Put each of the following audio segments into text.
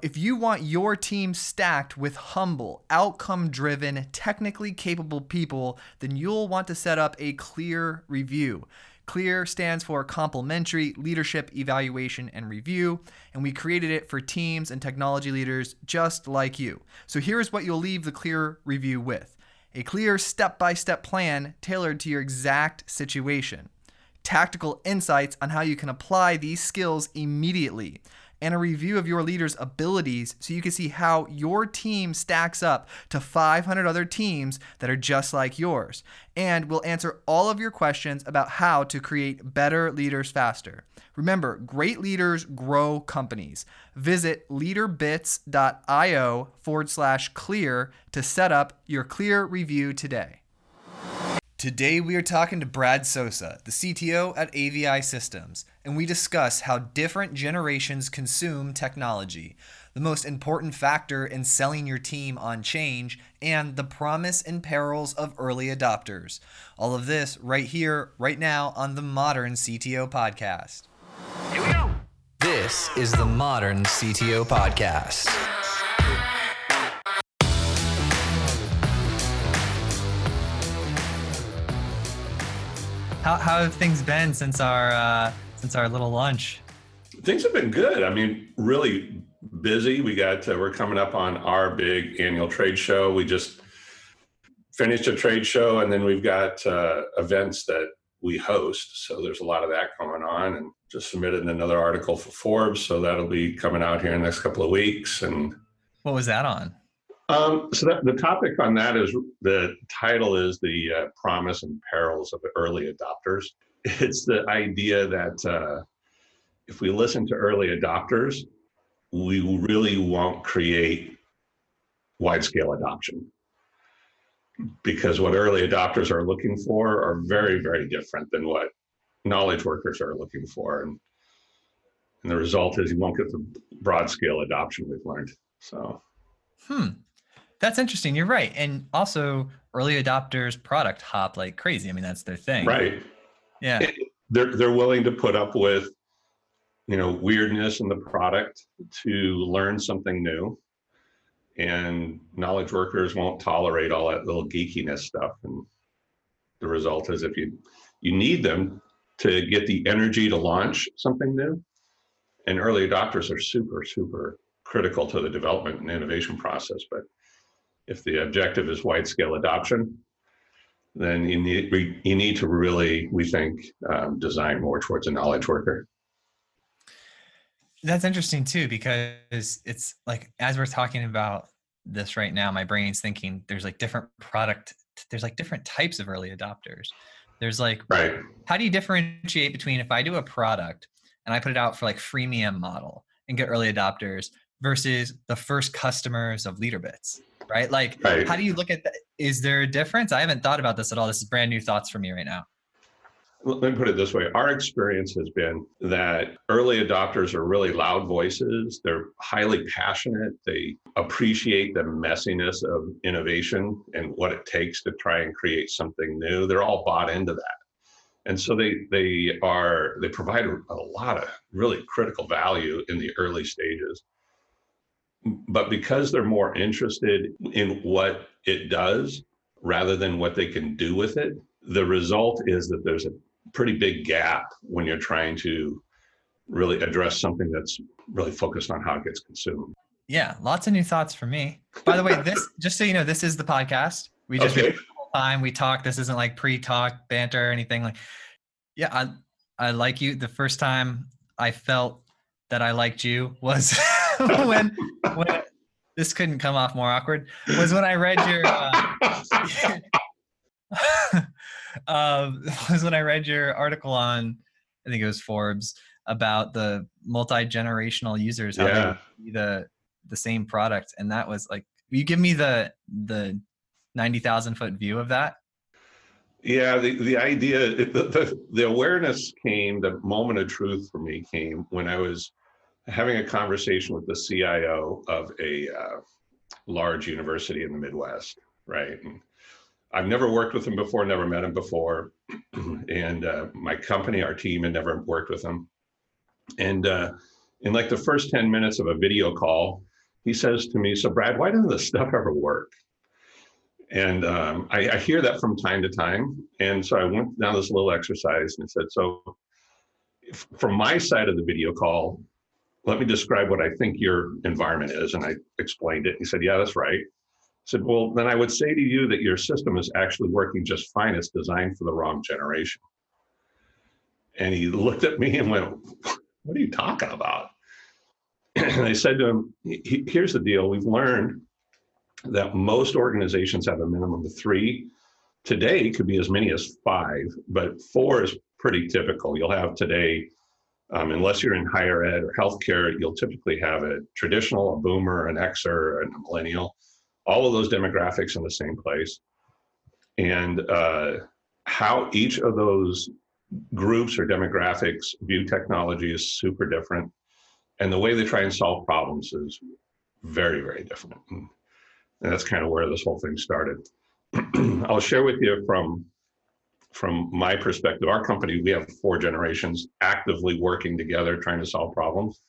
If you want your team stacked with humble, outcome driven, technically capable people, then you'll want to set up a clear review. CLEAR stands for Complementary Leadership Evaluation and Review, and we created it for teams and technology leaders just like you. So here's what you'll leave the CLEAR review with a clear step by step plan tailored to your exact situation, tactical insights on how you can apply these skills immediately and a review of your leader's abilities so you can see how your team stacks up to 500 other teams that are just like yours. And we'll answer all of your questions about how to create better leaders faster. Remember, great leaders grow companies. Visit leaderbits.io forward slash clear to set up your clear review today. Today, we are talking to Brad Sousa, the CTO at AVI Systems, and we discuss how different generations consume technology, the most important factor in selling your team on change, and the promise and perils of early adopters. All of this right here, right now on the Modern CTO Podcast. Here we go. This is the Modern CTO Podcast. How, how have things been since our uh, since our little lunch? Things have been good. I mean, really busy. We got uh, we're coming up on our big annual trade show. We just finished a trade show, and then we've got uh, events that we host. So there's a lot of that going on, and just submitted another article for Forbes. So that'll be coming out here in the next couple of weeks. And what was that on? Um, so that, the topic on that is the title is the uh, promise and perils of early adopters. It's the idea that uh, if we listen to early adopters, we really won't create wide scale adoption because what early adopters are looking for are very, very different than what knowledge workers are looking for. And, and the result is you won't get the broad scale adoption we've learned. So, hmm. That's interesting. You're right. And also early adopters product hop like crazy. I mean, that's their thing. Right. Yeah. they're they're willing to put up with you know weirdness in the product to learn something new. And knowledge workers won't tolerate all that little geekiness stuff. And the result is if you you need them to get the energy to launch something new. And early adopters are super, super critical to the development and innovation process. But if the objective is wide scale adoption, then you need you need to really, we think, um, design more towards a knowledge worker. That's interesting too, because it's like as we're talking about this right now, my brain's thinking there's like different product, there's like different types of early adopters. There's like, right. how do you differentiate between if I do a product and I put it out for like freemium model and get early adopters versus the first customers of LeaderBits? right? Like, right. how do you look at that? Is there a difference? I haven't thought about this at all. This is brand new thoughts for me right now. Let me put it this way. Our experience has been that early adopters are really loud voices. They're highly passionate. They appreciate the messiness of innovation and what it takes to try and create something new. They're all bought into that. And so they they are they provide a lot of really critical value in the early stages but because they're more interested in what it does rather than what they can do with it, the result is that there's a pretty big gap when you're trying to really address something that's really focused on how it gets consumed. Yeah, lots of new thoughts for me. By the way, this just so you know, this is the podcast. We just okay. time we talk. This isn't like pre-talk banter or anything like. Yeah, I I like you. The first time I felt that I liked you was when when this couldn't come off more awkward was when I read your uh, uh, was when I read your article on I think it was Forbes about the multi generational users how yeah. they the the same product and that was like you give me the the ninety thousand foot view of that. Yeah, the, the idea, the, the, the awareness came, the moment of truth for me came when I was having a conversation with the CIO of a uh, large university in the Midwest, right? And I've never worked with him before, never met him before, and uh, my company, our team, had never worked with him. And uh, in like the first ten minutes of a video call, he says to me, "So Brad, why doesn't this stuff ever work?" And um, I, I, hear that from time to time. And so I went down this little exercise and said, "So from my side of the video call, let me describe what I think your environment is." And I explained it. He said, "Yeah, that's right." I said, "Well, then I would say to you that your system is actually working just fine. It's designed for the wrong generation." And he looked at me and went, "What are you talking about?" and I said to him, here's the deal. We've learned that most organizations have a minimum of three. Today could be as many as five, but four is pretty typical. You'll have today, um, unless you're in higher ed or healthcare, you'll typically have a traditional, a boomer, an Xer, and a millennial, all of those demographics in the same place. And uh, how each of those groups or demographics view technology is super different. And the way they try and solve problems is very very different. And, that's kind of where this whole thing started. I'll share with you from from my perspective our company we have four generations actively working together trying to solve problems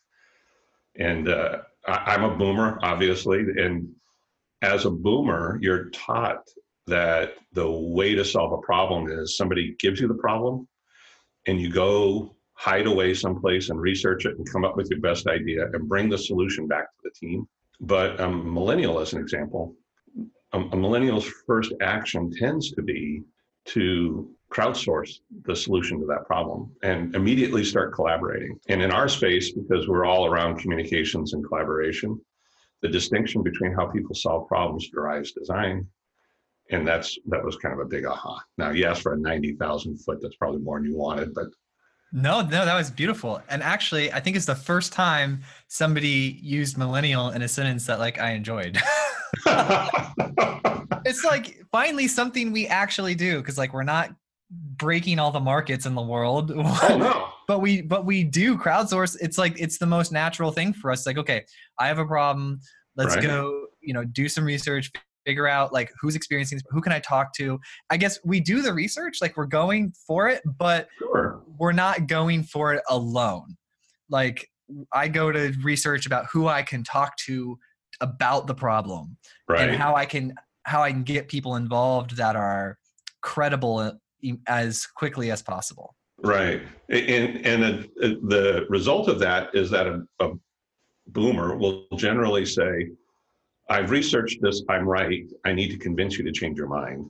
and uh, I, i'm a boomer obviously and as a boomer you're taught that the way to solve a problem is somebody gives you the problem and you go hide away someplace and research it and come up with your best idea and bring the solution back to the team. But um, millennial, as an example, um, a millennial's first action tends to be to crowdsource the solution to that problem and immediately start collaborating. And in our space, because we're all around communications and collaboration, the distinction between how people solve problems drives design. And that's that was kind of a big aha. Now yes, for a 90,000 foot, that's probably more than you wanted, but no, no, that was beautiful. And actually, I think it's the first time somebody used millennial in a sentence that like I enjoyed. it's like finally something we actually do because like we're not breaking all the markets in the world. Oh, no. but we but we do crowdsource. It's like it's the most natural thing for us. Like, okay, I have a problem. Let's right. go, you know, do some research, figure out like who's experiencing this, who can i talk to i guess we do the research like we're going for it but sure. we're not going for it alone like i go to research about who i can talk to about the problem right. and how i can how i can get people involved that are credible as quickly as possible right and and a, a, the result of that is that a, a boomer will generally say I've researched this, I'm right. I need to convince you to change your mind.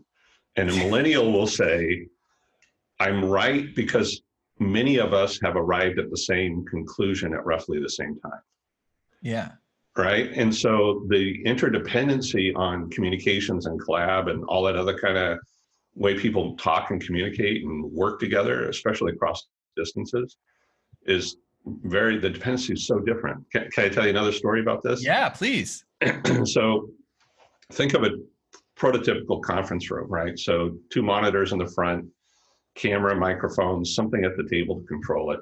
And a millennial will say, I'm right because many of us have arrived at the same conclusion at roughly the same time. Yeah. Right. And so the interdependency on communications and collab and all that other kind of way people talk and communicate and work together, especially across distances, is very, the dependency is so different. Can, can I tell you another story about this? Yeah, please. so think of a prototypical conference room, right? So two monitors in the front, camera, microphones, something at the table to control it.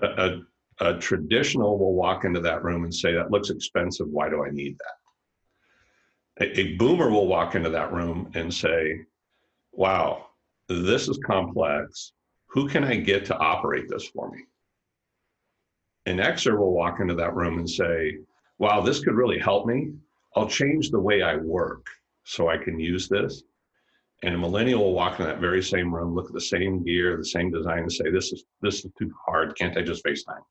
A, a, a, traditional will walk into that room and say, that looks expensive. Why do I need that? A, a boomer will walk into that room and say, wow, this is complex. Who can I get to operate this for me? An Xer will walk into that room and say, wow, this could really help me. I'll change the way I work so I can use this. And a millennial will walk in that very same room, look at the same gear, the same design, and say, "This is this is too hard. Can't I just FaceTime?"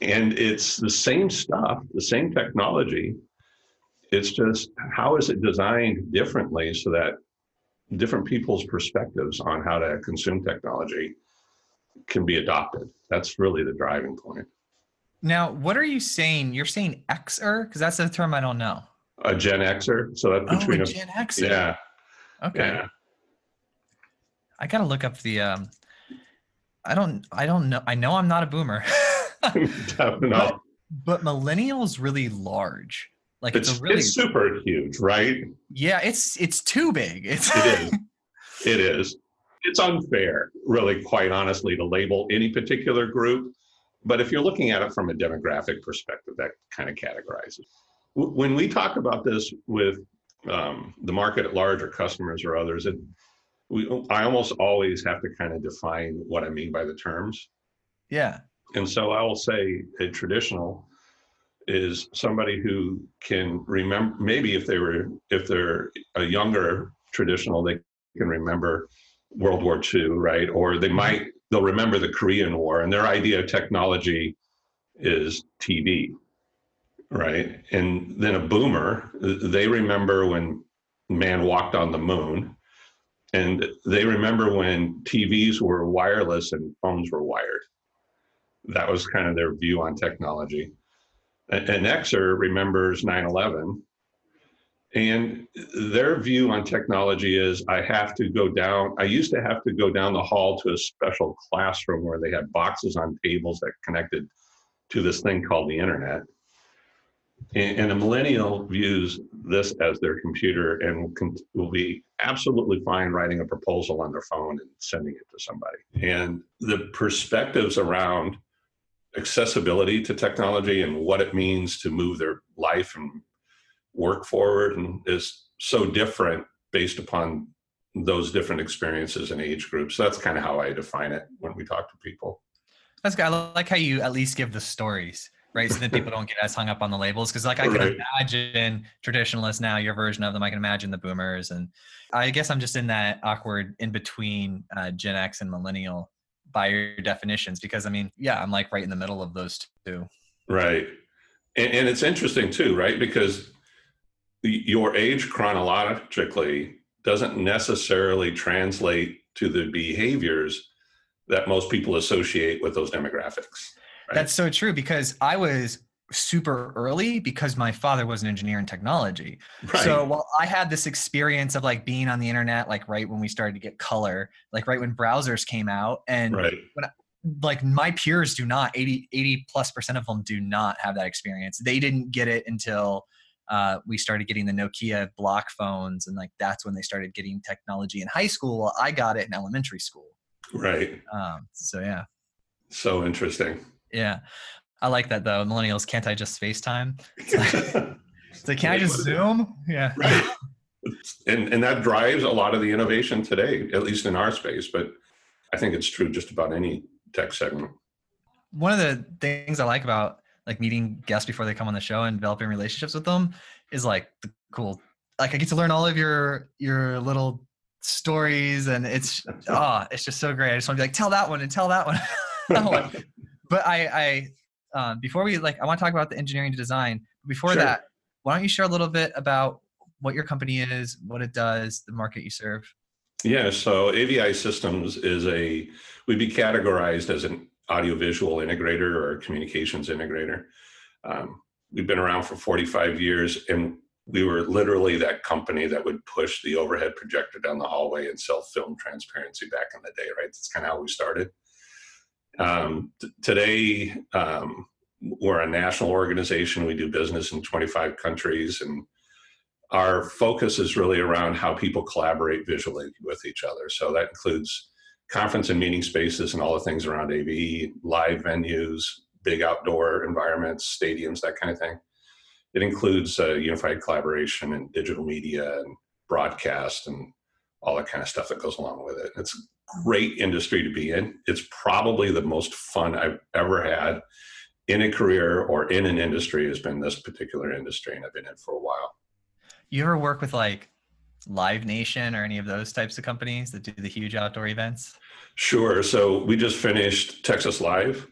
And it's the same stuff, the same technology. It's just how is it designed differently so that different people's perspectives on how to consume technology can be adopted. That's really the driving point. Now, what are you saying? You're saying Xer? Because that's a term I don't know. A Gen Xer. So that's between oh, a, Gen Xer. Yeah. Okay. Yeah. I gotta look up the. Um, I don't. I don't know. I know I'm not a boomer. But, but millennials really large. Like it's, it's, really it's super huge, right? Yeah, it's it's too big. It's it is. It is. It's unfair, really, quite honestly, to label any particular group but if you're looking at it from a demographic perspective, that kind of categorizes. When we talk about this with um, the market at large or customers or others, it, we, I almost always have to kind of define what I mean by the terms. Yeah. And so I will say a traditional is somebody who can remember maybe if they were if they're a younger traditional they can remember world war ii right? Or they mm-hmm. might they'll remember the korean war and their idea of technology is tv right? And then a boomer they remember when man walked on the moon and they remember when tvs were wireless and phones were wired that was kind of their view on technology an Xer remembers 9/11, and their view on technology is I have to go down. I used to have to go down the hall to a special classroom where they had boxes on tables that connected to this thing called the internet. And, and a millennial views this as their computer and will be absolutely fine writing a proposal on their phone and sending it to somebody. And the perspectives around accessibility to technology and what it means to move their life and work forward and is so different based upon those different experiences and age groups. That's kind of how I define it when we talk to people. That's good. I like how you at least give the stories, right? So that people don't get as hung up on the labels. Cause like I can right. imagine traditionalists now, your version of them, I can imagine the boomers. And I guess I'm just in that awkward in between uh, Gen X and millennial by your definitions because I mean, yeah, I'm like right in the middle of those two. Right. And, and it's interesting too, right? Because your age chronologically doesn't necessarily translate to the behaviors that most people associate with those demographics. Right? That's so true because I was super early because my father was an engineer in technology. Right. So while I had this experience of like being on the internet, like right when we started to get color, like right when browsers came out, and right. when I, like my peers do not 80 80 plus percent of them do not have that experience. They didn't get it until uh, we started getting the Nokia block phones, and like that's when they started getting technology in high school. I got it in elementary school. Right. Um, so yeah. So interesting. Yeah. I like that though. Millennials, can't I just FaceTime? It's like, can I just Zoom? Yeah. Right. And and that drives a lot of the innovation today, at least in our space. But I think it's true just about any tech segment. One of the things I like about like meeting guests before they come on the show and developing relationships with them is like the cool like I get to learn all of your your little stories and it's ah oh, it's just so great. I just want to be like tell that one and tell that one. but I I um, before we like, I want to talk about the engineering to design. Before sure. that, why don't you share a little bit about what your company is, what it does, the market you serve? Yeah, so AVI Systems is a, we'd be categorized as an audiovisual integrator or communications integrator. Um, we've been around for 45 years and we were literally that company that would push the overhead projector down the hallway and sell film transparency back in the day, right? That's kind of how we started. Um, t- today, um, we're a national organization. We do business in 25 countries, and our focus is really around how people collaborate visually with each other. So that includes conference and meeting spaces and all the things around AV, live venues, big outdoor environments, stadiums, that kind of thing. It includes uh, unified collaboration and digital media and broadcast and all that kind of stuff that goes along with it. It's great industry to be in. It's probably the most fun I've ever had in a career or in an industry has been this particular industry, and I've been in for a while. You ever work with like Live Nation or any of those types of companies that do the huge outdoor events? Sure. So we just finished Texas Live,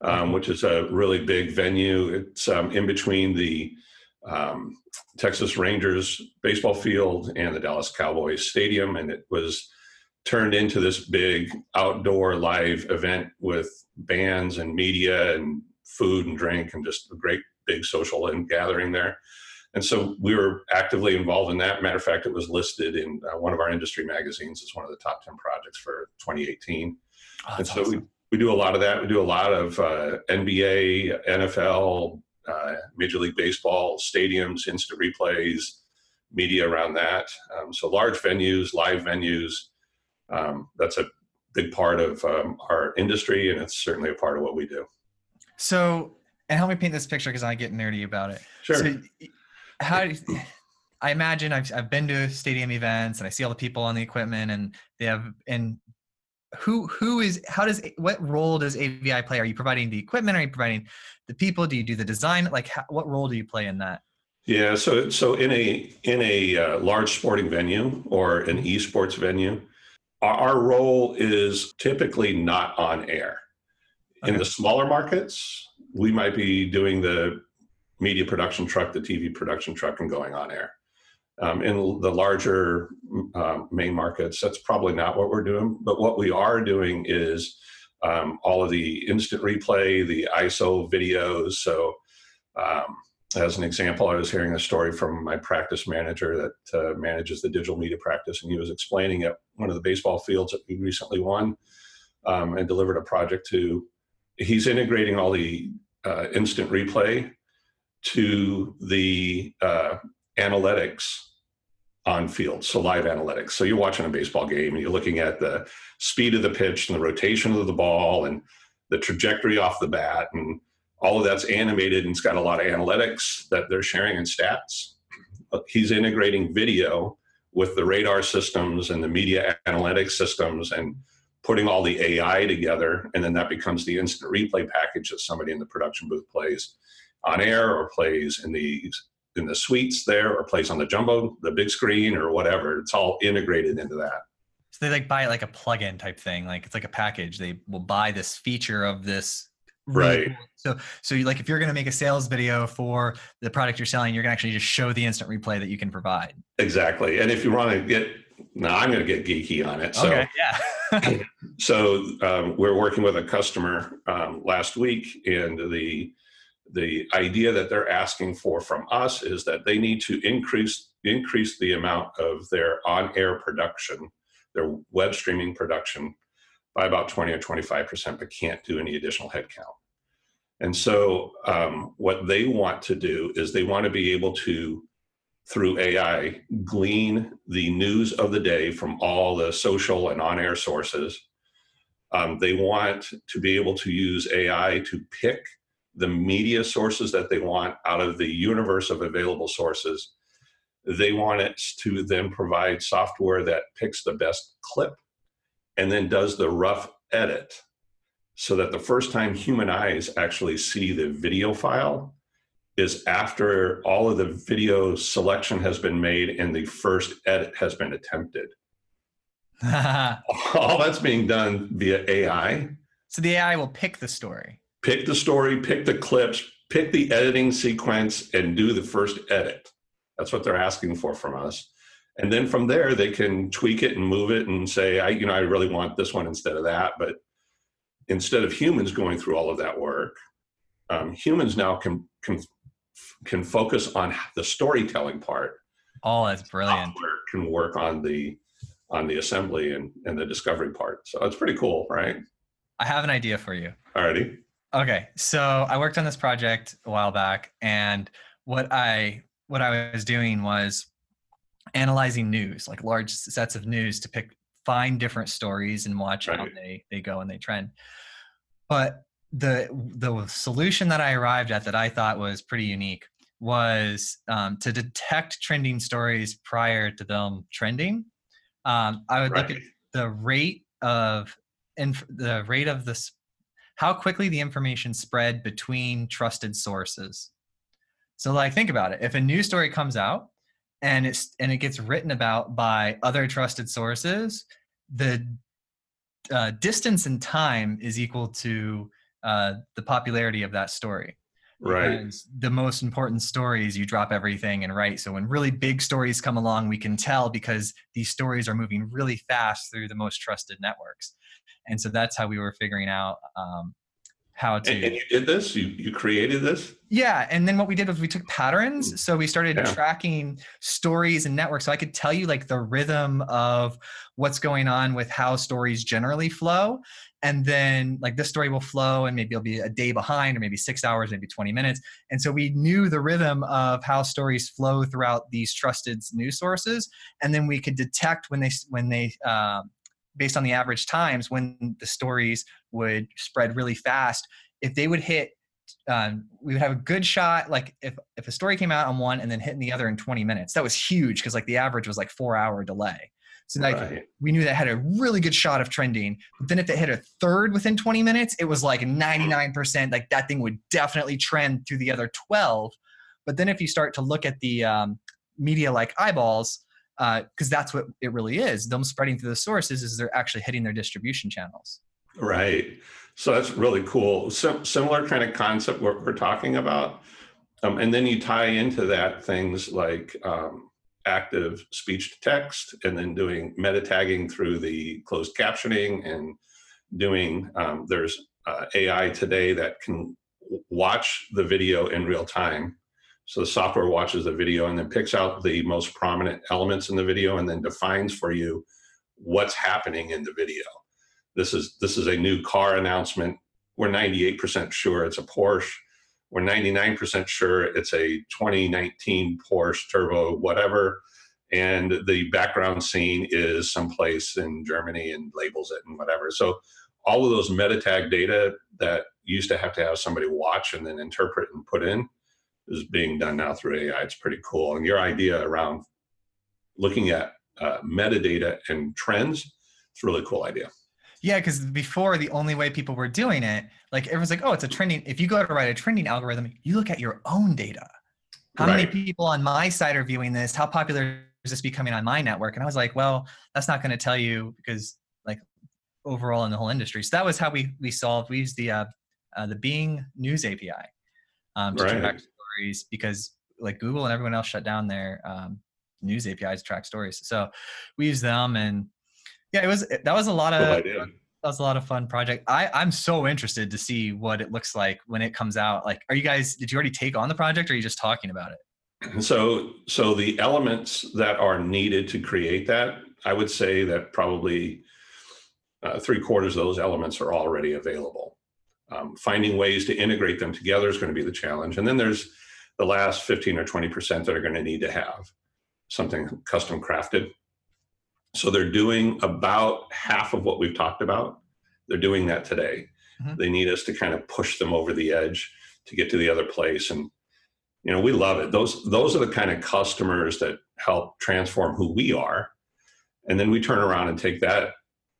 um, mm-hmm. which is a really big venue. It's um, in between the um, Texas Rangers baseball field and the Dallas Cowboys stadium, and it was turned into this big outdoor live event with bands and media and food and drink and just a great big social and gathering there. And so we were actively involved in that. Matter of fact, it was listed in uh, one of our industry magazines as one of the top 10 projects for 2018. Oh, and so awesome. we, we do a lot of that. We do a lot of uh, NBA, NFL, uh, Major League Baseball, stadiums, instant replays, media around that. Um, so large venues, live venues, um, that's a big part of um, our industry, and it's certainly a part of what we do. So, and help me paint this picture because I get nerdy about it. Sure. So, how I imagine I've I've been to stadium events and I see all the people on the equipment and they have and who who is how does what role does avi play are you providing the equipment are you providing the people do you do the design like how, what role do you play in that yeah so so in a in a uh, large sporting venue or an esports venue our, role is typically not on air okay. in the smaller markets we might be doing the media production truck the tv production truck and going on air um, in the larger uh, main markets, that's probably not what we're doing. But what we are doing is um, all of the instant replay, the ISO videos. So, um, as an example, I was hearing a story from my practice manager that uh, manages the digital media practice, and he was explaining at one of the baseball fields that we recently won um, and delivered a project to. He's integrating all the uh, instant replay to the uh, analytics on field, so live analytics. So you're watching a baseball game and you're looking at the speed of the pitch and the rotation of the ball and the trajectory off the bat and all of that's animated and it's got a lot of analytics that they're sharing in stats. He's integrating video with the radar systems and the media analytics systems and putting all the AI together. And then that becomes the instant replay package that somebody in the production booth plays on air or plays in the in the suites there or plays on the jumbo, the big screen or whatever. It's all integrated into that. So they like buy like a plug-in type thing. Like it's like a package. They will buy this feature of this. Really right. Cool. So, so you, like if you're going to make a sales video for the product you're selling, you're going to actually just show the instant replay that you can provide. Exactly. And if you want to get, now I'm going to get geeky on it. So, okay. Yeah. so um, we're working with a customer um, last week and the, the idea that they're asking for from us is that they need to increase increase the amount of their on-air production, their web streaming production by about 20 or 25%, but can't do any additional headcount. And so um, what they want to do is they want to be able to, through AI, glean the news of the day from all the social and on-air sources. Um, they want to be able to use AI to pick the media sources that they want out of the universe of available sources. They want it to then provide software that picks the best clip and then does the rough edit so that the first time human eyes actually see the video file is after all of the video selection has been made and the first edit has been attempted. all that's being done via AI. So the AI will pick the story pick the story, pick the clips, pick the editing sequence, and do the first edit. That's what they're asking for from us. And then from there, they can tweak it and move it and say, I, you know, I really want this one instead of that. But instead of humans going through all of that work, um, humans now can, can can focus on the storytelling part. Oh, that's brilliant. Software can work on the on the assembly and, and the discovery part. So it's pretty cool, right? I have an idea for you. Alrighty. Okay, so I worked on this project a while back, and what I what I was doing was analyzing news, like large sets of news, to pick find different stories and watch right. how they they go and they trend. But the the solution that I arrived at that I thought was pretty unique was um, to detect trending stories prior to them trending. Um, I would right. look at the rate of and the rate of the how quickly the information spread between trusted sources. So like think about it. If a news story comes out and it's and it gets written about by other trusted sources, the uh, distance and time is equal to uh, the popularity of that story. Right. Because the most important stories, you drop everything and write. So when really big stories come along, we can tell because these stories are moving really fast through the most trusted networks and so that's how we were figuring out um, how to and, and, you did this? You you created this? Yeah and then what we did was we took patterns. Hmm. so we started yeah. tracking stories and networks. So i could tell you like the rhythm of what's going on with how stories generally flow. And then like this story will flow and maybe it'll be a day behind or maybe six hours maybe 20 minutes. And so we knew the rhythm of how stories flow throughout these trusted news sources. And then we could detect when they when they um, based on the average times when the stories would spread really fast if they would hit um, we would have a good shot like if if a story came out on one and then hitting the other in 20 minutes that was huge because like the average was like four hour delay So like right. we knew that had a really good shot of trending. But then if it hit a third within 20 minutes, it was like 99%. Like that thing would definitely trend through the other 12. But then if you start to look at the um, media like eyeballs, because uh, that's what it really is, them spreading through the sources is they're actually hitting their distribution channels. Right. So that's really cool. Sim- similar kind of concept what we're talking about. Um, and then you tie into that things like um, active speech to text and then doing meta tagging through the closed captioning and doing, um, there's uh, AI today that can watch the video in real time. So the software watches the video and then picks out the most prominent elements in the video and then defines for you what's happening in the video. This is this is a new car announcement. We're 98% sure it's a Porsche. We're 99% sure it's a 2019 Porsche Turbo, whatever. And the background scene is someplace in Germany and labels it and whatever. So all of those meta tag data that used to have to have somebody watch and then interpret and put in is being done now through AI. It's pretty cool. And your idea around looking at uh, metadata and trends, it's a really cool idea. Yeah, because before the only way people were doing it, like everyone's like, oh, it's a trending. If you go to write a trending algorithm, you look at your own data. How right. many people on my side are viewing this? How popular is this becoming on my network? And I was like, well, that's not going to tell you because like overall in the whole industry. So that was how we we solved. We used the uh, uh, the Bing News API um, to right. track stories because like Google and everyone else shut down their um, news APIs to track stories. So we use them and yeah, it was that was a lot of that was a lot of fun project. I I'm so interested to see what it looks like when it comes out. Like, are you guys? Did you already take on the project, or are you just talking about it? So so the elements that are needed to create that, I would say that probably uh, three quarters of those elements are already available. Um, finding ways to integrate them together is going to be the challenge, and then there's the last 15 or 20 percent that are going to need to have something custom crafted so they're doing about half of what we've talked about. They're doing that today. Mm-hmm. They need us to kind of push them over the edge to get to the other place. And you know, we love it. Those those are the kind of customers that help transform who we are. And then we turn around and take that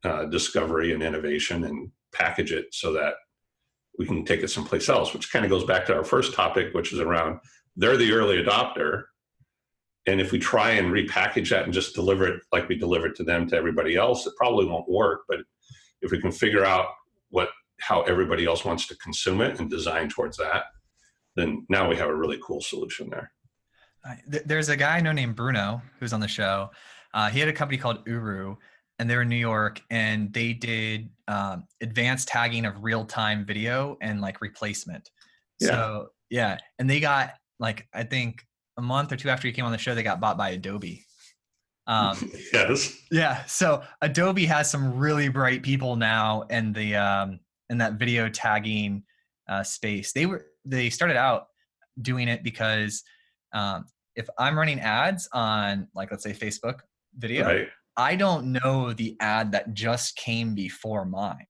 uh, discovery and innovation and package it so that we can take it someplace else, which kind of goes back to our first topic, which is around they're the early adopter and if we try and repackage that and just deliver it like we deliver it to them to everybody else, it probably won't work. But if we can figure out what how everybody else wants to consume it and design towards that, then now we have a really cool solution there. There's a guy I know named Bruno who's on the show. Uh, he had a company called Uru, and they're in New York, and they did um, advanced tagging of real time video and like replacement. Yeah. So yeah, and they got like I think a month or two after he came on the show, they got bought by Adobe. Um, yes. Yeah. So Adobe has some really bright people now in the um, in that video tagging uh, space. They were they started out doing it because um, if I'm running ads on like let's say Facebook video, right. I don't know the ad that just came before mine.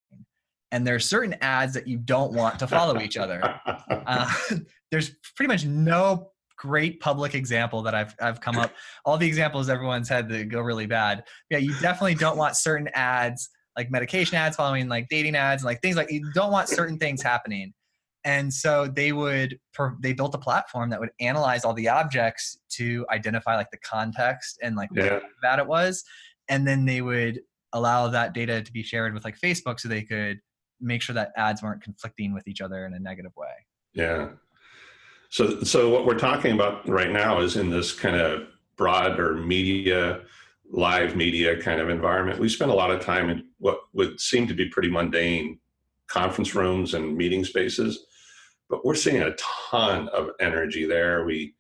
And there are certain ads that you don't want to follow each other. Uh, there's pretty much no great public example that I've I've come up. All the examples everyone's had that go really bad. Yeah, you definitely don't want certain ads like medication ads following like dating ads, and like things like you don't want certain things happening. And so they would they built a platform that would analyze all the objects to identify like the context and like yeah. what bad it was, and then they would allow that data to be shared with like Facebook so they could make sure that ads weren't conflicting with each other in a negative way. Yeah, so, so what we're talking about right now is in this kind of broader media, live media kind of environment. We spend a lot of time in what would seem to be pretty mundane conference rooms and meeting spaces, but we're seeing a ton of energy there. We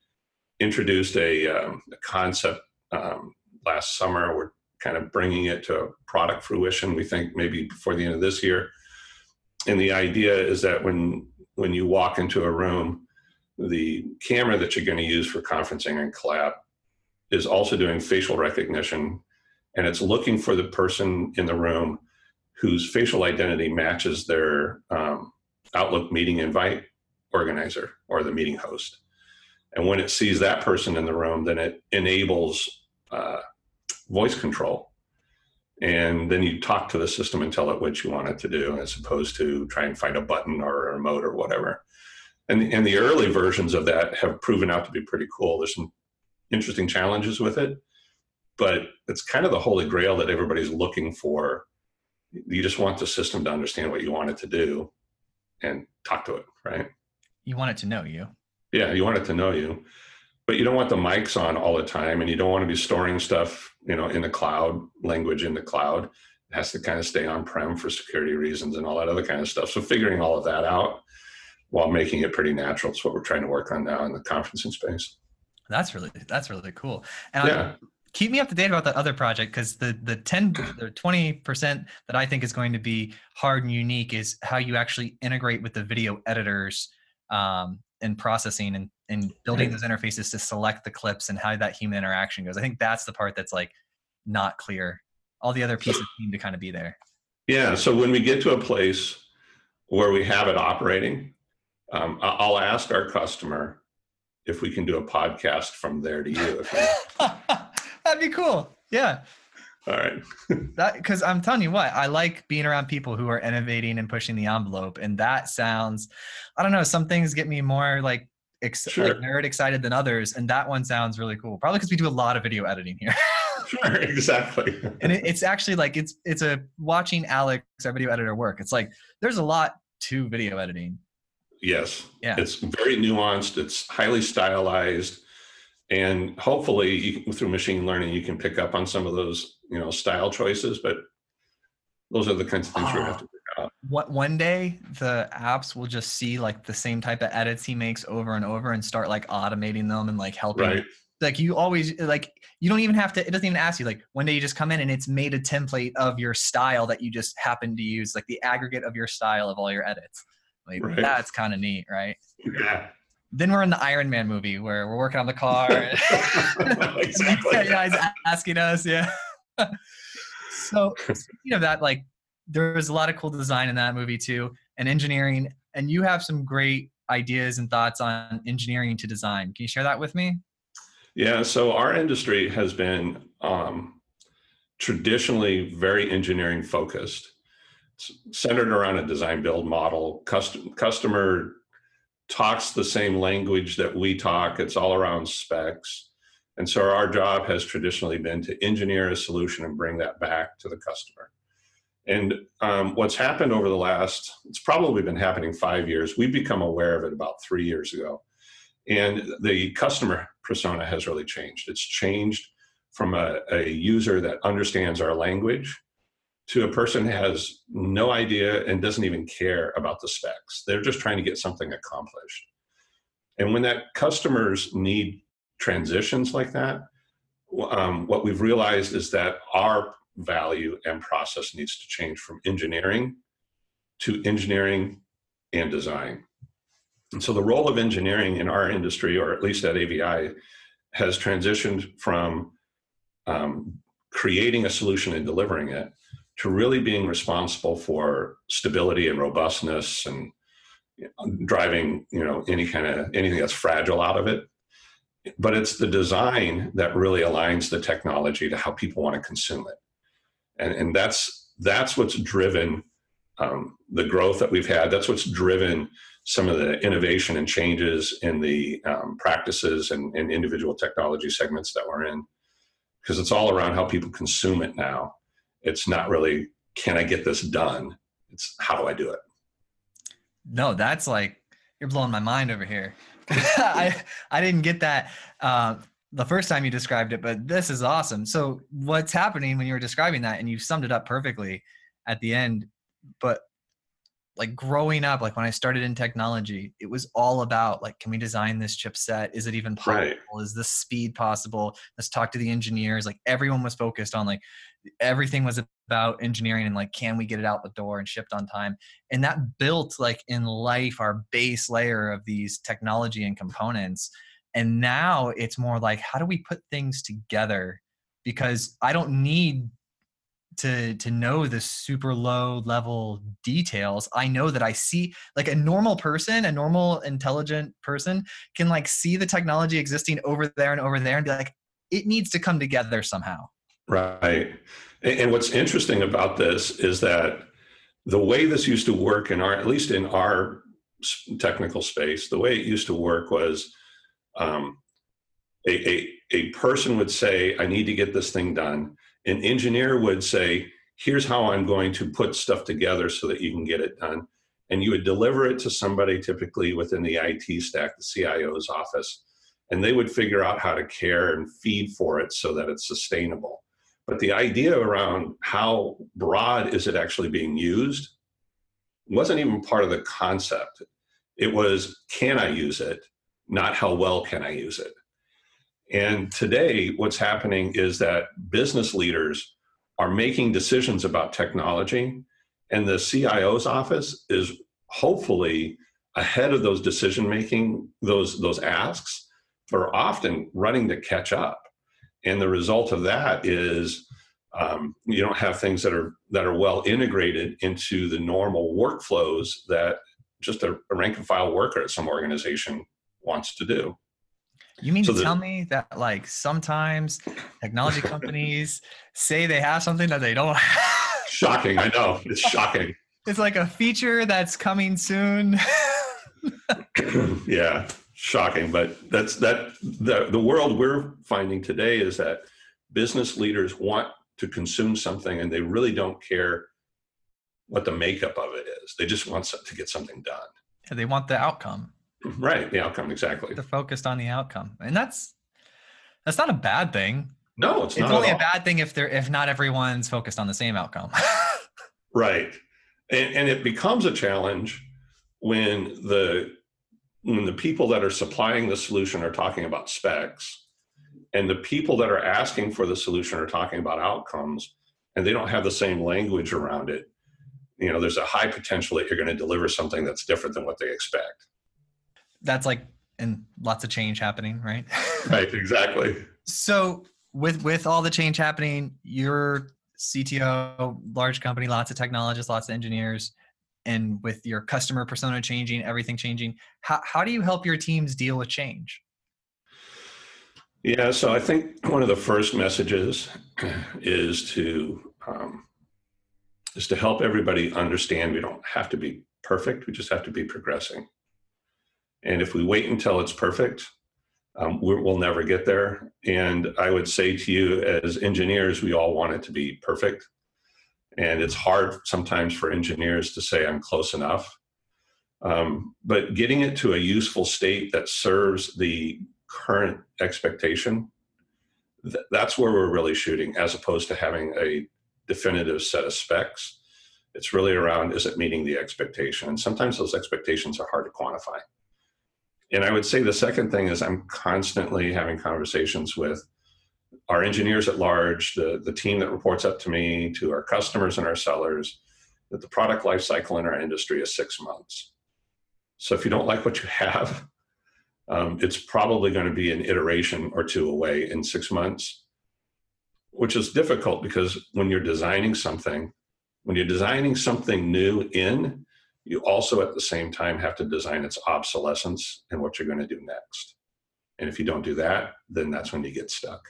introduced a, um, a concept um, last summer. We're kind of bringing it to product fruition. We think maybe before the end of this year. And the idea is that when when you walk into a room, the camera that you're going to use for conferencing and collab is also doing facial recognition and it's looking for the person in the room whose facial identity matches their um, outlook meeting invite organizer or the meeting host and when it sees that person in the room then it enables uh, voice control. And then you talk to the system and tell it what you want it to do as opposed to try and find a button or a remote or whatever. And, and the early versions of that have proven out to be pretty cool. There's some interesting challenges with it but it's kind of the holy grail that everybody's looking for. You just want the system to understand what you want it to do and talk to it right? You want it to know you. Yeah you want it to know you but you don't want the mics on all the time and you don't want to be storing stuff you know in the cloud language in the cloud. It has to kind of stay on prem for security reasons and all that other kind of stuff. So figuring all of that out while making it pretty natural is what we're trying to work on now in the conferencing space. That's really that's really cool. And yeah. I, keep me up to date about that other project because the the 10 the 20 percent that i think is going to be hard and unique is how you actually integrate with the video editors um, and processing and, and building those interfaces to select the clips and how that human interaction goes. I think that's the part that's like not clear. All the other pieces seem to kind of be there. Yeah. So when we get to a place where we have it operating, um, I'll ask our customer if we can do a podcast from there to you. That'd be cool. Yeah. All right. that because I'm telling you what, I like being around people who are innovating and pushing the envelope, and that sounds, I don't know, some things get me more like, ex- sure. like nerd excited than others, and that one sounds really cool. Probably because we do a lot of video editing here. sure, exactly. and it, it's actually like it's it's a watching Alex, our video editor, work. It's like there's a lot to video editing. Yes. Yeah. It's very nuanced. It's highly stylized and hopefully you, through machine learning you can pick up on some of those you know style choices but those are the kinds of things uh, you have to pick up what one day the apps will just see like the same type of edits he makes over and over and start like automating them and like helping right. like you always like you don't even have to it doesn't even ask you like one day you just come in and it's made a template of your style that you just happen to use like the aggregate of your style of all your edits like right. that's kind of neat right yeah then we're in the Iron Man movie where we're working on the car. exactly. yeah, guys asking us, yeah. so speaking of that, like there was a lot of cool design in that movie too, and engineering. And you have some great ideas and thoughts on engineering to design. Can you share that with me? Yeah. So our industry has been um, traditionally very engineering focused. It's centered around a design build model, custom, customer talks the same language that we talk. It's all around specs. And so our job has traditionally been to engineer a solution and bring that back to the customer. And um, what's happened over the last, it's probably been happening five years. We've become aware of it about three years ago. And the customer persona has really changed. It's changed from a, a user that understands our language to a person who has no idea and doesn't even care about the specs. They're just trying to get something accomplished. And when that customers need transitions like that, um, what we've realized is that our value and process needs to change from engineering to engineering and design. And so the role of engineering in our industry, or at least at AVI, has transitioned from um, creating a solution and delivering it to really being responsible for stability and robustness and driving you know any kind of anything that's fragile out of it but it's the design that really aligns the technology to how people want to consume it and, and that's that's what's driven um, the growth that we've had that's what's driven some of the innovation and changes in the um, practices and, and individual technology segments that we're in because it's all around how people consume it now it's not really can I get this done? It's how do I do it? No, that's like you're blowing my mind over here. I I didn't get that uh, the first time you described it, but this is awesome. So what's happening when you were describing that, and you summed it up perfectly at the end. But like growing up, like when I started in technology, it was all about like, can we design this chipset? Is it even possible? Right. Is this speed possible? Let's talk to the engineers. Like everyone was focused on like everything was about engineering and like, can we get it out the door and shipped on time? And that built like in life our base layer of these technology and components. And now it's more like, how do we put things together? Because I don't need to to know the super low level details i know that i see like a normal person a normal intelligent person can like see the technology existing over there and over there and be like it needs to come together somehow right And, what's interesting about this is that the way this used to work in our, at least in our technical space, the way it used to work was um, a, a, a person would say, I need to get this thing done. An engineer would say, here's how I'm going to put stuff together so that you can get it done. And you would deliver it to somebody typically within the IT stack, the CIO's office, and they would figure out how to care and feed for it so that it's sustainable. But the idea around how broad is it actually being used wasn't even part of the concept. It was, can I use it? Not how well can I use it? And today, what's happening is that business leaders are making decisions about technology, and the CIO's office is hopefully ahead of those decision making, those those asks, but are often running to catch up. And the result of that is um, you don't have things that are that are well integrated into the normal workflows that just a, a rank and file worker at some organization wants to do. You mean so to the, tell me that like sometimes technology companies say they have something that they don't have? Shocking, I know. It's shocking. It's like a feature that's coming soon. yeah, shocking, but that's that the the world we're finding today is that business leaders want to consume something and they really don't care what the makeup of it is. They just want to get something done. Yeah, they want the outcome. Right, the outcome exactly. They're focused on the outcome, and that's that's not a bad thing. No, it's, it's only a bad thing if they're if not everyone's focused on the same outcome. right, and, and it becomes a challenge when the when the people that are supplying the solution are talking about specs, and the people that are asking for the solution are talking about outcomes, and they don't have the same language around it. You know, there's a high potential that you're going to deliver something that's different than what they expect that's like and lots of change happening, right? right, exactly. So with with all the change happening, your CTO, large company, lots of technologists, lots of engineers, and with your customer persona changing, everything changing, how how do you help your teams deal with change? Yeah, so I think one of the first messages is to um, is to help everybody understand we don't have to be perfect; we just have to be progressing. And if we wait until it's perfect, um, we will never get there. And I would say to you, as engineers, we all want it to be perfect. And it's hard sometimes for engineers to say, I'm close enough. Um, but getting it to a useful state that serves the current expectation, th- that's where we're really shooting, as opposed to having a definitive set of specs. It's really around is it meeting the expectation? And sometimes those expectations are hard to quantify and I would say the second thing is I'm constantly having conversations with our engineers at large, the, the team that reports up to me, to our customers and our sellers, that the product life cycle in our industry is six months. So if you don't like what you have, um, it's probably going to be an iteration or two away in six months, which is difficult because when you're designing something, when you're designing something new in, you also at the same time have to design its obsolescence and what you're going to do next. And if you don't do that, then that's when you get stuck.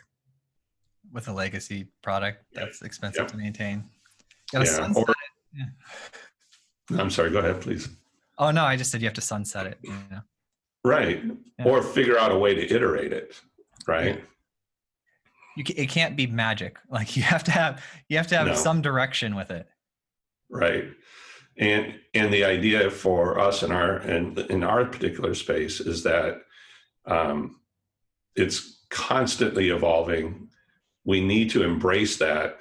With a legacy product that's expensive to maintain. Yeah. Or, yeah. I'm sorry, go ahead, please. Oh no, I just said you have to sunset it. You know? Right. Yeah. Or figure out a way to iterate it. Right. You can, it can't be magic. Like you have to have you have to have no. some direction with it. Right and and the idea for us in our in, in our particular space is that um, it's constantly evolving. We need to embrace that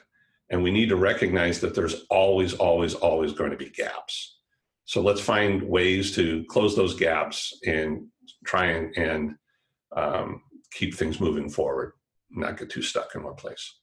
and we need to recognize that there's always always always going to be gaps. So let's find ways to close those gaps and try and, and um, keep things moving forward not get too stuck in one place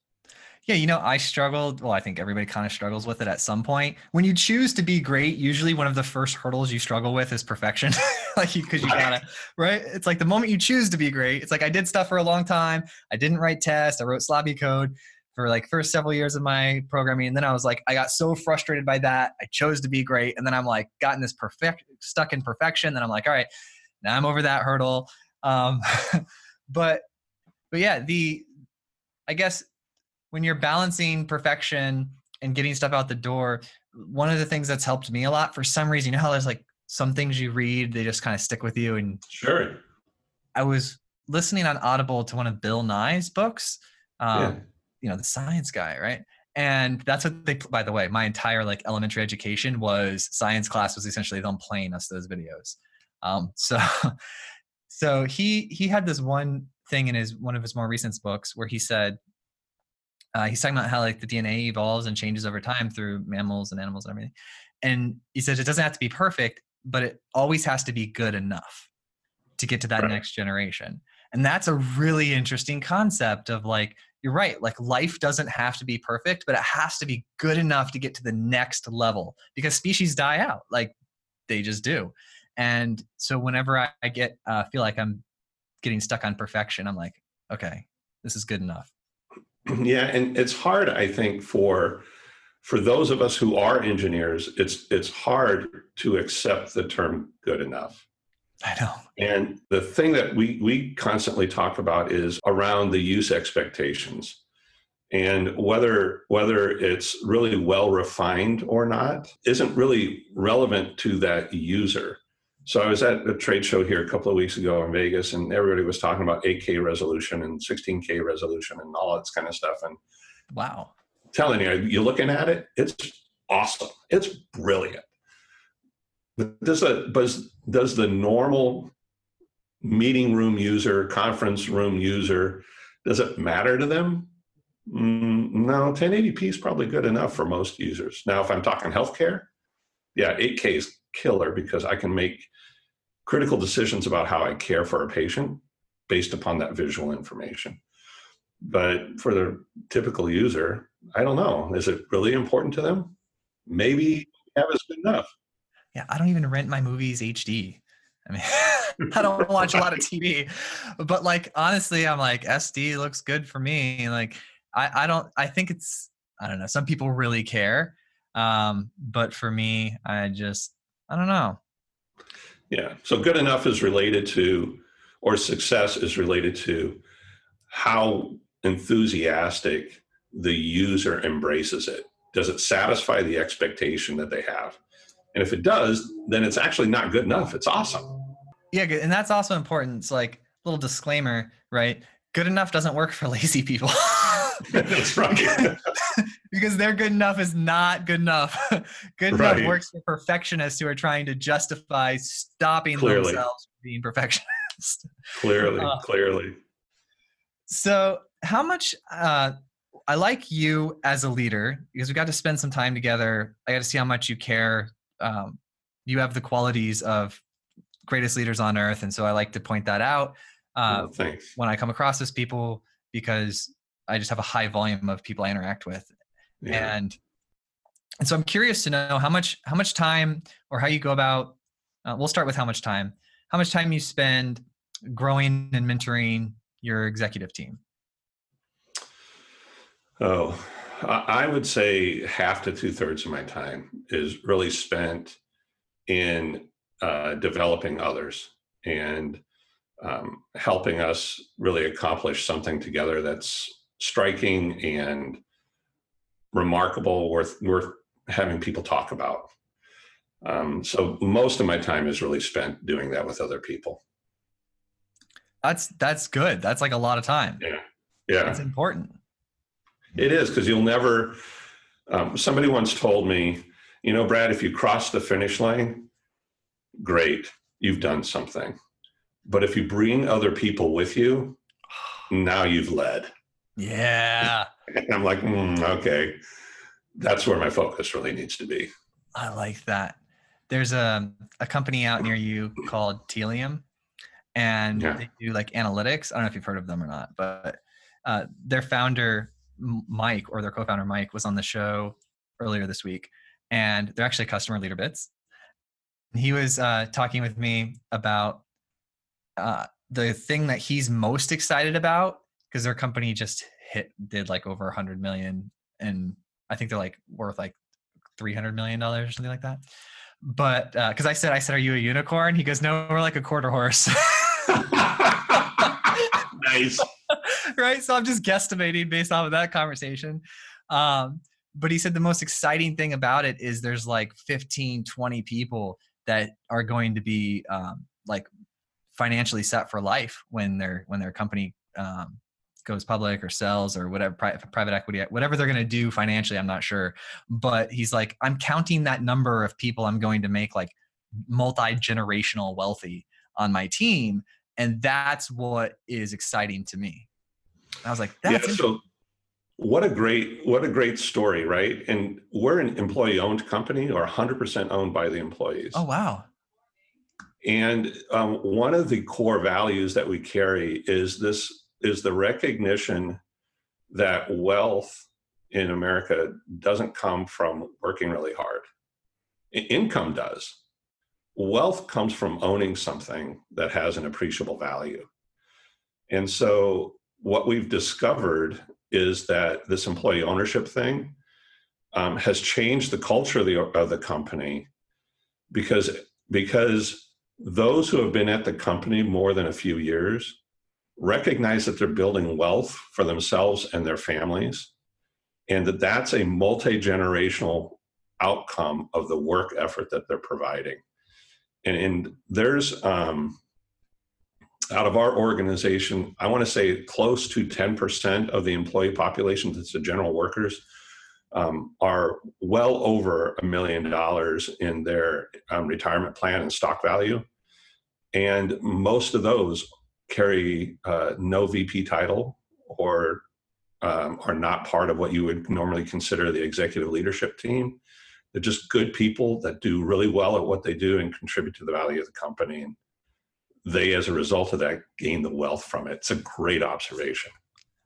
yeah, you know, I struggled. Well, I think everybody kind of struggles with it at some point. When you choose to be great, usually one of the first hurdles you struggle with is perfection. like you, because you gotta, right? It's like the moment you choose to be great, it's like I did stuff for a long time. I didn't write tests. I wrote sloppy code for like first several years of my programming, and then I was like, I got so frustrated by that. I chose to be great, and then I'm like, gotten this perfect, stuck in perfection. Then I'm like, all right, now I'm over that hurdle. Um, but, but yeah, the, I guess when you're balancing perfection and getting stuff out the door, one of the things that's helped me a lot for some reason, you know how there's like some things you read, they just kind of stick with you. And sure. I was listening on Audible to one of Bill Nye's books, um, yeah. you know, the science guy, right? And that's what they, by the way, my entire like elementary education was science class was essentially them playing us those videos. Um, so, so he, he had this one thing in his, one of his more recent books where he said, uh, he's talking about how like the DNA evolves and changes over time through mammals and animals and everything. And he says it doesn't have to be perfect, but it always has to be good enough to get to that right. next generation. And that's a really interesting concept of like, you're right, like life doesn't have to be perfect, but it has to be good enough to get to the next level because species die out. Like they just do. And so whenever I, I get, uh, feel like I'm getting stuck on perfection, I'm like, okay, this is good enough. Yeah, and it's hard, I think, for for those of us who are engineers, it's it's hard to accept the term good enough. I know. And the thing that we we constantly talk about is around the use expectations and whether whether it's really well refined or not isn't really relevant to that user so I was at a trade show here a couple of weeks ago in Vegas, and everybody was talking about 8K resolution and 16K resolution and all that kind of stuff. And wow, telling you, you're looking at it, it's awesome, it's brilliant. But does the does does the normal meeting room user, conference room user, does it matter to them? Mm, no, 1080p is probably good enough for most users. Now, if I'm talking healthcare, yeah, 8K is killer because I can make critical decisions about how I care for a patient based upon that visual information. But for the typical user, I don't know. Is it really important to them? Maybe have is good enough. Yeah, I don't even rent my movies HD. I mean, I don't watch a lot of TV, but like honestly, I'm like SD looks good for me. Like I, I don't. I think it's. I don't know. Some people really care, um, but for me, I just I don't know. Yeah. So good enough is related to, or success is related to how enthusiastic the user embraces it. Does it satisfy the expectation that they have? And if it does, then it's actually not good enough. It's awesome. Yeah. And that's also important. It's like little disclaimer, right? Good enough doesn't work for lazy people. That's right. because their good enough is not good enough. good right. enough works for perfectionists who are trying to justify stopping clearly. themselves from being perfectionists. Clearly, uh, clearly. So, how much? Uh, I like you as a leader because we got to spend some time together. I got to see how much you care. Um, you have the qualities of greatest leaders on earth, and so I like to point that out uh, oh, when I come across those people because I just have a high volume of people I interact with, yeah. and and so I'm curious to know how much how much time or how you go about. Uh, we'll start with how much time. How much time you spend growing and mentoring your executive team? Oh, I would say half to two thirds of my time is really spent in uh, developing others and um, helping us really accomplish something together that's striking and remarkable, worth worth having people talk about. Um, so most of my time is really spent doing that with other people. That's that's good. That's like a lot of time. Yeah, yeah, it's important. It is because you'll never. Um, somebody once told me, you know, Brad, if you cross the finish line, great, you've done something. But if you bring other people with you, now you've led. Yeah. and I'm like, mm, okay, that's where my focus really needs to be. I like that. There's a, a company out near you called Tealium, and yeah. they do like analytics. I don't know if you've heard of them or not, but uh, their founder, Mike, or their co founder, Mike, was on the show earlier this week, and they're actually customer leader bits. He was uh, talking with me about uh, the thing that he's most excited about because their company just hit did like over a hundred million, and I think they're like worth like three hundred million dollars or something like that. But because uh, I said, I said, "Are you a unicorn?" He goes, "No, we're like a quarter horse." nice. right? So I'm just guesstimating based off of that conversation. Um, but he said the most exciting thing about it is there's like 15, 20 people that are going to be um, like financially set for life when their when their company um, goes public or sells or whatever private, private equity whatever they're going to do financially i'm not sure. But he's like i'm counting that number of people i'm going to make like multi-generational wealthy on my team and that's what is exciting to me. I was like that's yeah, so what a great what a great story right? And we're an employee owned company or 100% owned by the employees. Oh wow. And um, one of the core values that we carry is this is the recognition that wealth in America doesn't come from working really hard. Income does. Wealth comes from owning something that has an appreciable value. And so, what we've discovered is that this employee ownership thing um, has changed the culture of the, of the company because because those who have been at the company more than a few years recognize that they're building wealth for themselves and their families, and that that's a multi generational outcome of the work effort that they're providing. And, and there's, um, out of our organization, I want to say close to 10% of the employee population, that's the general workers, um, are well over a million dollars in their um, retirement plan and stock value. And most of those carry uh, no VP title or um, are not part of what you would normally consider the executive leadership team. They're just good people that do really well at what they do and contribute to the value of the company. And they, as a result of that, gain the wealth from it. It's a great observation.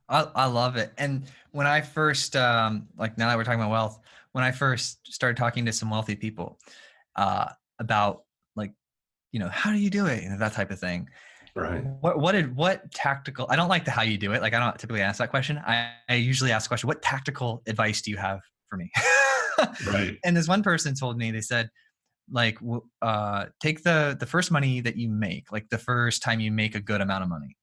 I, I love it. And when I first, um, like now that we're talking about wealth, when I first started talking to some wealthy people uh, about like, you know, how do you do it? That type of thing. Right. What what did what tactical? I don't like the how you do it. Like I don't typically ask that question. I, I usually ask the question, what tactical advice do you have for me? right. And this one person told me they said, like, uh, take the the first money that you make, like the first time you make a good amount of money,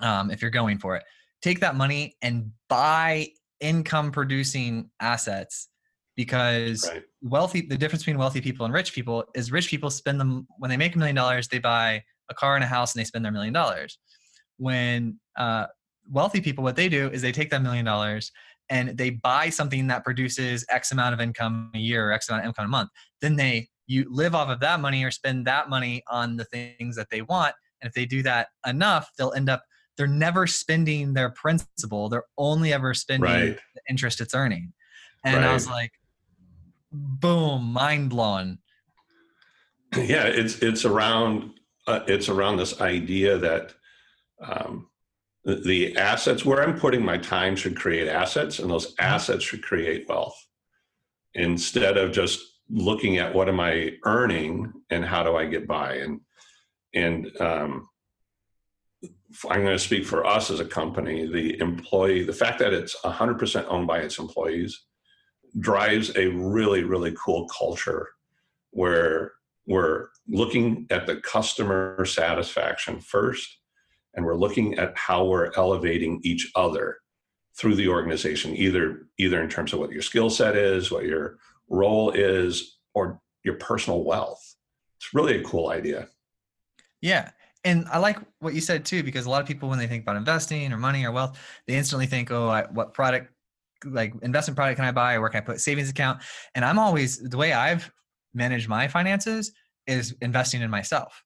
um, if you're going for it, take that money and buy income producing assets because right. wealthy the difference between wealthy people and rich people is rich people spend them when they make a million dollars they buy a car and a house and they spend their million dollars. When uh, wealthy people, what they do is they take that million dollars and they buy something that produces X amount of income a year or X amount of income a month. Then they you live off of that money or spend that money on the things that they want. And if they do that enough, they'll end up they're never spending their principal. They're only ever spending right. the interest it's earning. And right. I was like, boom, mind blown. Yeah, it's it's around uh, it's around this idea that um, the, the, assets where I'm putting my time should create assets, and those mm-hmm. assets should create wealth instead of just looking at what am I earning and how do I get by. And and um, I'm going to speak for us as a company. The employee, the fact that it's 100% owned by its employees, drives a really really cool culture where we're looking at the customer satisfaction first, and we're looking at how we're elevating each other through the organization, either either in terms of what your skill set is, what your role is, or your personal wealth. It's really a cool idea. Yeah. And I like what you said too, because a lot of people, when they think about investing or money or wealth, they instantly think, oh, I, what product, like investment product can I buy? Or where can I put savings account? And I'm always, the way I've managed my finances is investing in myself.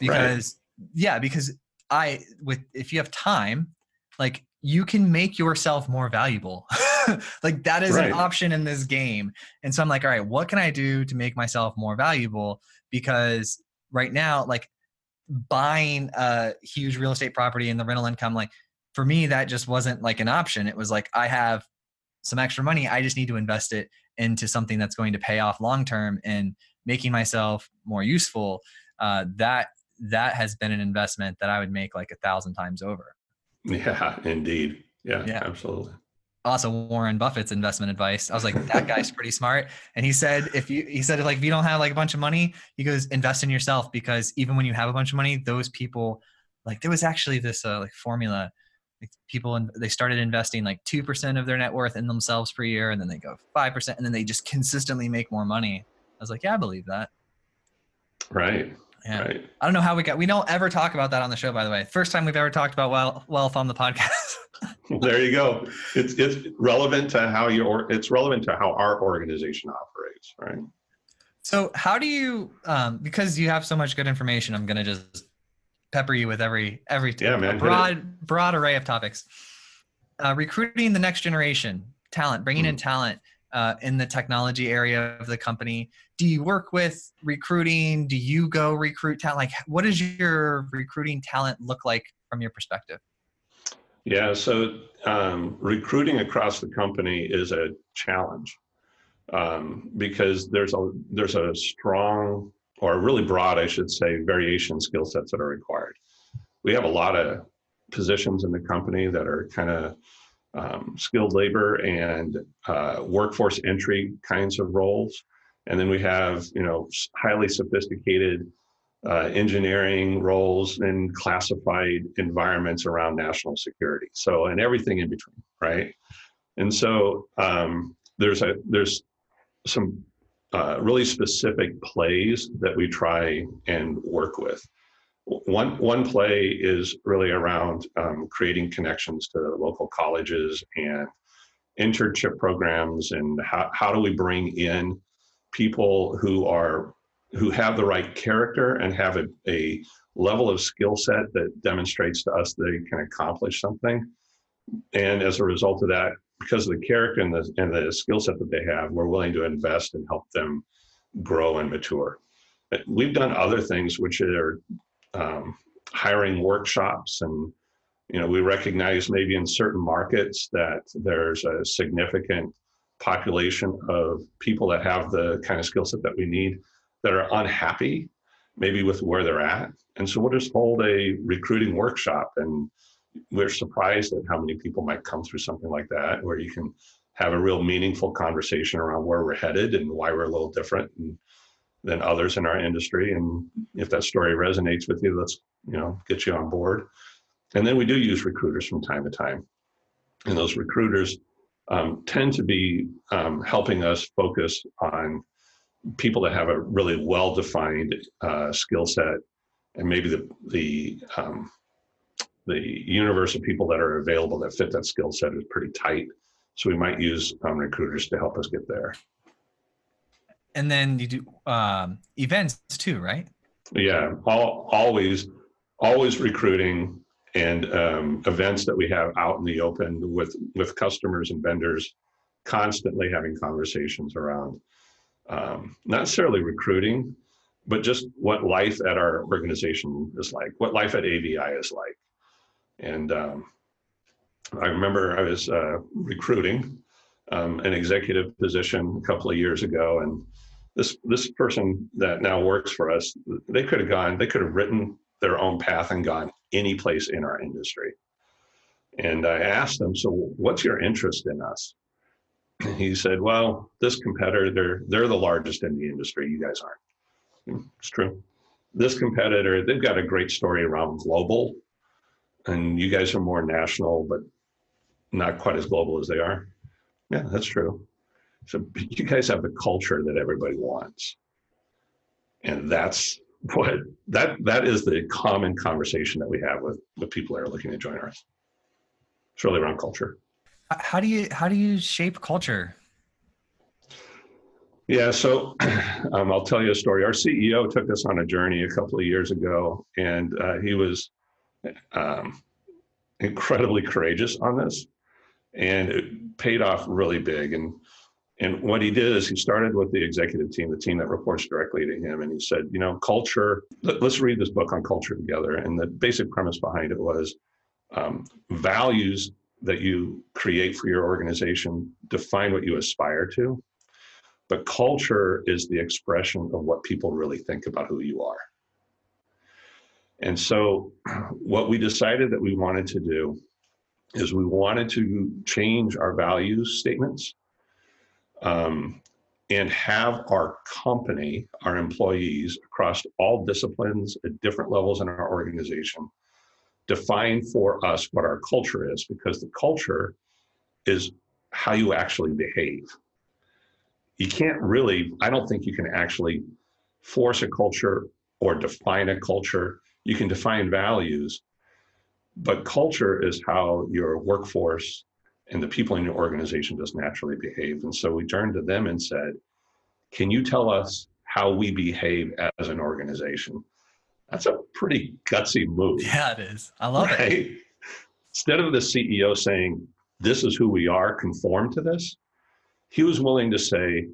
Because right. yeah because i with if you have time like you can make yourself more valuable. Like that is right. an option in this game. And so i'm like all right what can i do to make myself more valuable? Because right now like buying a huge real estate property and the rental income like for me that just wasn't like an option. It was like i have some extra money i just need to invest it into something that's going to pay off long term and making myself more useful, uh, that that has been an investment that I would make like a thousand times over. Yeah, indeed. Yeah, yeah. absolutely. Also, Warren Buffett's investment advice. I was like, that guy's pretty smart. And he said, if you, he said, like, if you don't have like a bunch of money, he goes, invest in yourself because even when you have a bunch of money, those people, like, there was actually this uh, like formula people and they started investing like 2% of their net worth in themselves per year and then they go 5% and then they just consistently make more money. I was like yeah i believe that. Right yeah. right. I don't know how we got we don't ever talk about that on the show by the way. First time we've ever talked about wealth, wealth on the podcast. There you go. It's it's relevant to how your it's relevant to how our organization operates right? So how do you um because you have so much good information i'm going to just pepper you with every every yeah, man, broad broad array of topics. Uh, recruiting the next generation talent, bringing mm. in talent uh, in the technology area of the company. Do you work with recruiting? Do you go recruit talent? Like, what does your recruiting talent look like from your perspective? Yeah, so um, recruiting across the company is a challenge um, because there's a there's a strong or really broad, I should say, variation skill sets that are required. We have a lot of positions in the company that are kind of um, skilled labor and uh, workforce entry kinds of roles. And then we have, you know, highly sophisticated uh, engineering roles in classified environments around national security. So, and everything in between, right? And so um, there's a there's some uh, really specific plays that we try and work with. One one play is really around um, creating connections to local colleges and internship programs, and how how do we bring in people who are who have the right character and have a, a level of skill set that demonstrates to us they can accomplish something. And as a result of that, because of the character and the and the skill set that they have, we're willing to invest and help them grow and mature. But we've done other things which are um, hiring workshops and you know we recognize maybe in certain markets that there's a significant population of people that have the kind of skill set that we need that are unhappy maybe with where they're at and so we'll just hold a recruiting workshop and we're surprised at how many people might come through something like that, where you can have a real meaningful conversation around where we're headed and why we're a little different than others in our industry. And if that story resonates with you, let's you know get you on board. And then we do use recruiters from time to time, and those recruiters um, tend to be um, helping us focus on people that have a really well-defined uh, skill set and maybe the the um, the universe of people that are available that fit that skill set is pretty tight. So we might use um, recruiters to help us get there. And then you do um, events too, right? Yeah, all, always, always recruiting and um, events that we have out in the open with with customers and vendors, constantly having conversations around um, not necessarily recruiting, but just what life at our organization is like, what life at AVI is like. And um, I remember I was uh, recruiting um, an executive position a couple of years ago, and this this person that now works for us, they could have gone, they could have written their own path and gone any place in our industry. And I asked them, so what's your interest in us? He said, well, this competitor, they're, they're the largest in the industry. You guys aren't. It's true. This competitor, they've got a great story around global and you guys are more national, but not quite as global as they are. Yeah, that's true. So you guys have the culture that everybody wants. And that's what that that is the common conversation that we have with with people that are looking to join us. It's really around culture. How do you how do you shape culture? Yeah, so um, I'll tell you a story. Our CEO took us on a journey a couple of years ago, and uh, he was um, incredibly courageous on this, and it paid off really big. And and what he did is he started with the executive team, the team that reports directly to him, and he said, you know, culture. Let, us read this book on culture together. And the basic premise behind it was um, values that you create for your organization define what you aspire to, but culture is the expression of what people really think about who you are. And so, what we decided that we wanted to do is we wanted to change our values statements um, and have our company, our employees across all disciplines at different levels in our organization, define for us what our culture is because the culture is how you actually behave. You can't really, I don't think you can actually force a culture or define a culture. You can define values, but culture is how your workforce and the people in your organization just naturally behave. And so we turned to them and said, Can you tell us how we behave as an organization? That's a pretty gutsy move. Yeah, it is. I love right? it. Instead of the CEO saying, This is who we are, conform to this, he was willing to say,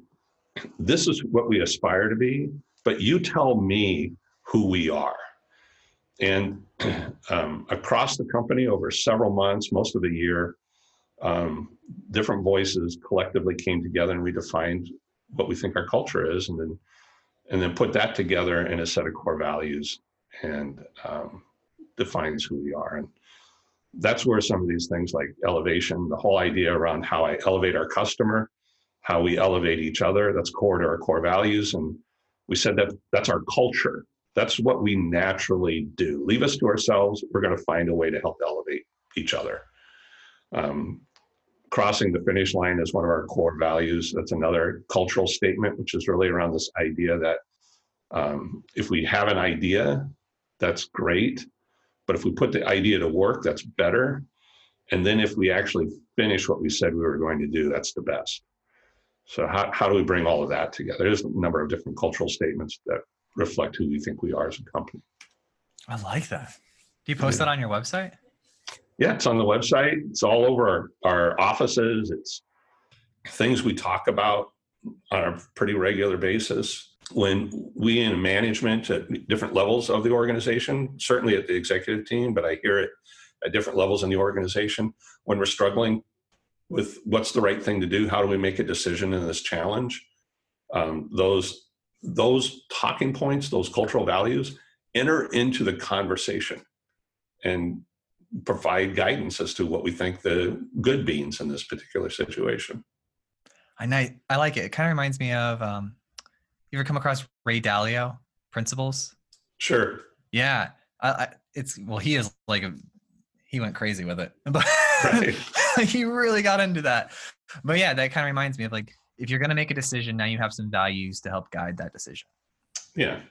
This is what we aspire to be, but you tell me who we are. And um, across the company over several months, most of the year, um, different voices collectively came together and we defined what we think our culture is, and then and then put that together in a set of core values and um, defines who we are. And that's where some of these things like elevation, the whole idea around how I elevate our customer, how we elevate each other, that's core to our core values. And we said that that's our culture. That's what we naturally do. Leave us to ourselves. We're going to find a way to help elevate each other. Um, crossing the finish line is one of our core values. That's another cultural statement, which is really around this idea that um, if we have an idea, that's great. But if we put the idea to work, that's better. And then if we actually finish what we said we were going to do, that's the best. So how, how do we bring all of that together? There's a number of different cultural statements that reflect who we think we are as a company. I like that. Do you post yeah. that on your website? Yeah, it's on the website. It's all over our, our offices. It's things we talk about on a pretty regular basis. When we in management at different levels of the organization, certainly at the executive team, but I hear it at different levels in the organization, when we're struggling with what's the right thing to do, how do we make a decision in this challenge? Um, those those talking points, those cultural values, enter into the conversation, and provide guidance as to what we think the good beans in this particular situation. I know, I like it. It kind of reminds me of um, you ever come across Ray Dalio principles? Sure. Yeah, I, I, it's well, he is like a he went crazy with it, but right. he really got into that. But yeah, that kind of reminds me of like if you're going to make a decision, now you have some values to help guide that decision. Yeah,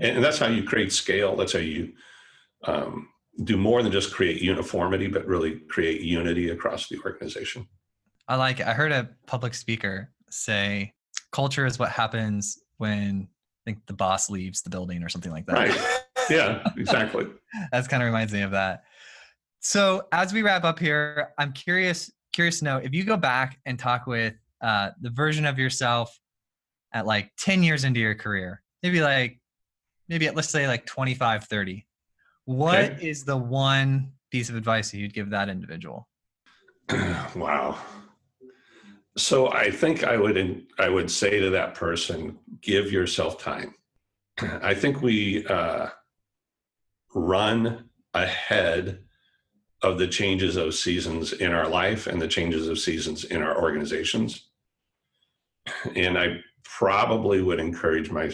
and that's how you create scale. That's how you um, do more than just create uniformity, but really create unity across the organization. I like it. I heard a public speaker say, "Culture is what happens when I think the boss leaves the building or something like that." Right. Yeah. Exactly. That's kind of reminds me of that. So as we wrap up here, I'm curious curious to know if you go back and talk with uh, the version of yourself at like 10 years into your career, maybe like maybe at let's say like 25, 30 what okay. is the one piece of advice that you'd give that individual? wow. So I think I would I would say to that person, give yourself time. I think we uh, run ahead of the changes of seasons in our life and the changes of seasons in our organizations. And I probably would encourage my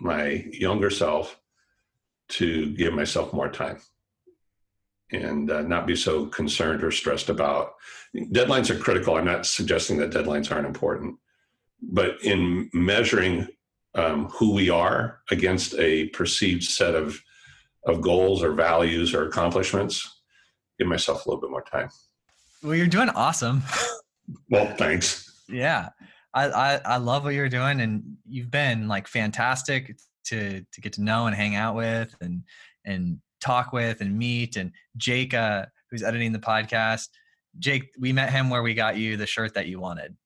my younger self to give myself more time and uh, not be so concerned or stressed about deadlines are critical. I'm not suggesting that deadlines aren't important but in measuring um, who we are against a perceived set of of goals or values or accomplishments give myself a little bit more time. Well you're doing awesome. Well thanks. Yeah I, I i love what you're doing and you've been like fantastic to to get to know and hang out with and and talk with and meet and Jake uh, who's editing the podcast. Jake, we met him where we got you the shirt that you wanted.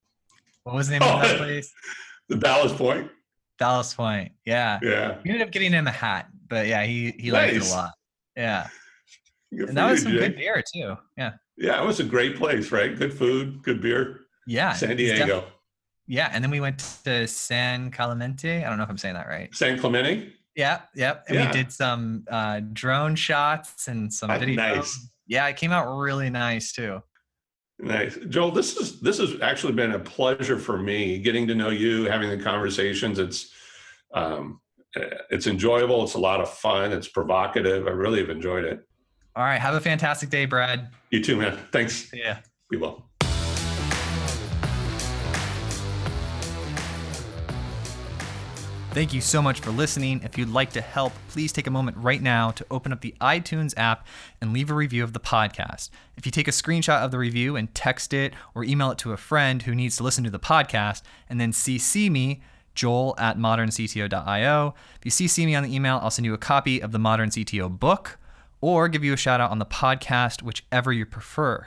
What was the name oh, of that place? The Ballast Point. Ballast Point. Yeah. Yeah. We ended up getting him a hat, but yeah, he he nice. liked it a lot. Yeah. Good and that was some Jake. good beer too. Yeah. Yeah, it was a great place, right? Good food, good beer. Yeah. San Diego. Yeah, and then we went to San Clemente. I don't know if I'm saying that right. San Clemente. Yeah, yep. And yeah. we did some uh, drone shots and some video. Nice. Yeah, it came out really nice too. Nice, Joel. This is this has actually been a pleasure for me getting to know you, having the conversations. It's um, it's enjoyable. It's a lot of fun. It's provocative. I really have enjoyed it. All right. Have a fantastic day, Brad. You too, man. Thanks. Yeah. Be well. Thank you so much for listening. If you'd like to help, please take a moment right now to open up the iTunes app and leave a review of the podcast. If you take a screenshot of the review and text it or email it to a friend who needs to listen to the podcast, and then CC me, joel at moderncto.io. If you CC me on the email, I'll send you a copy of the Modern CTO book or give you a shout out on the podcast, whichever you prefer.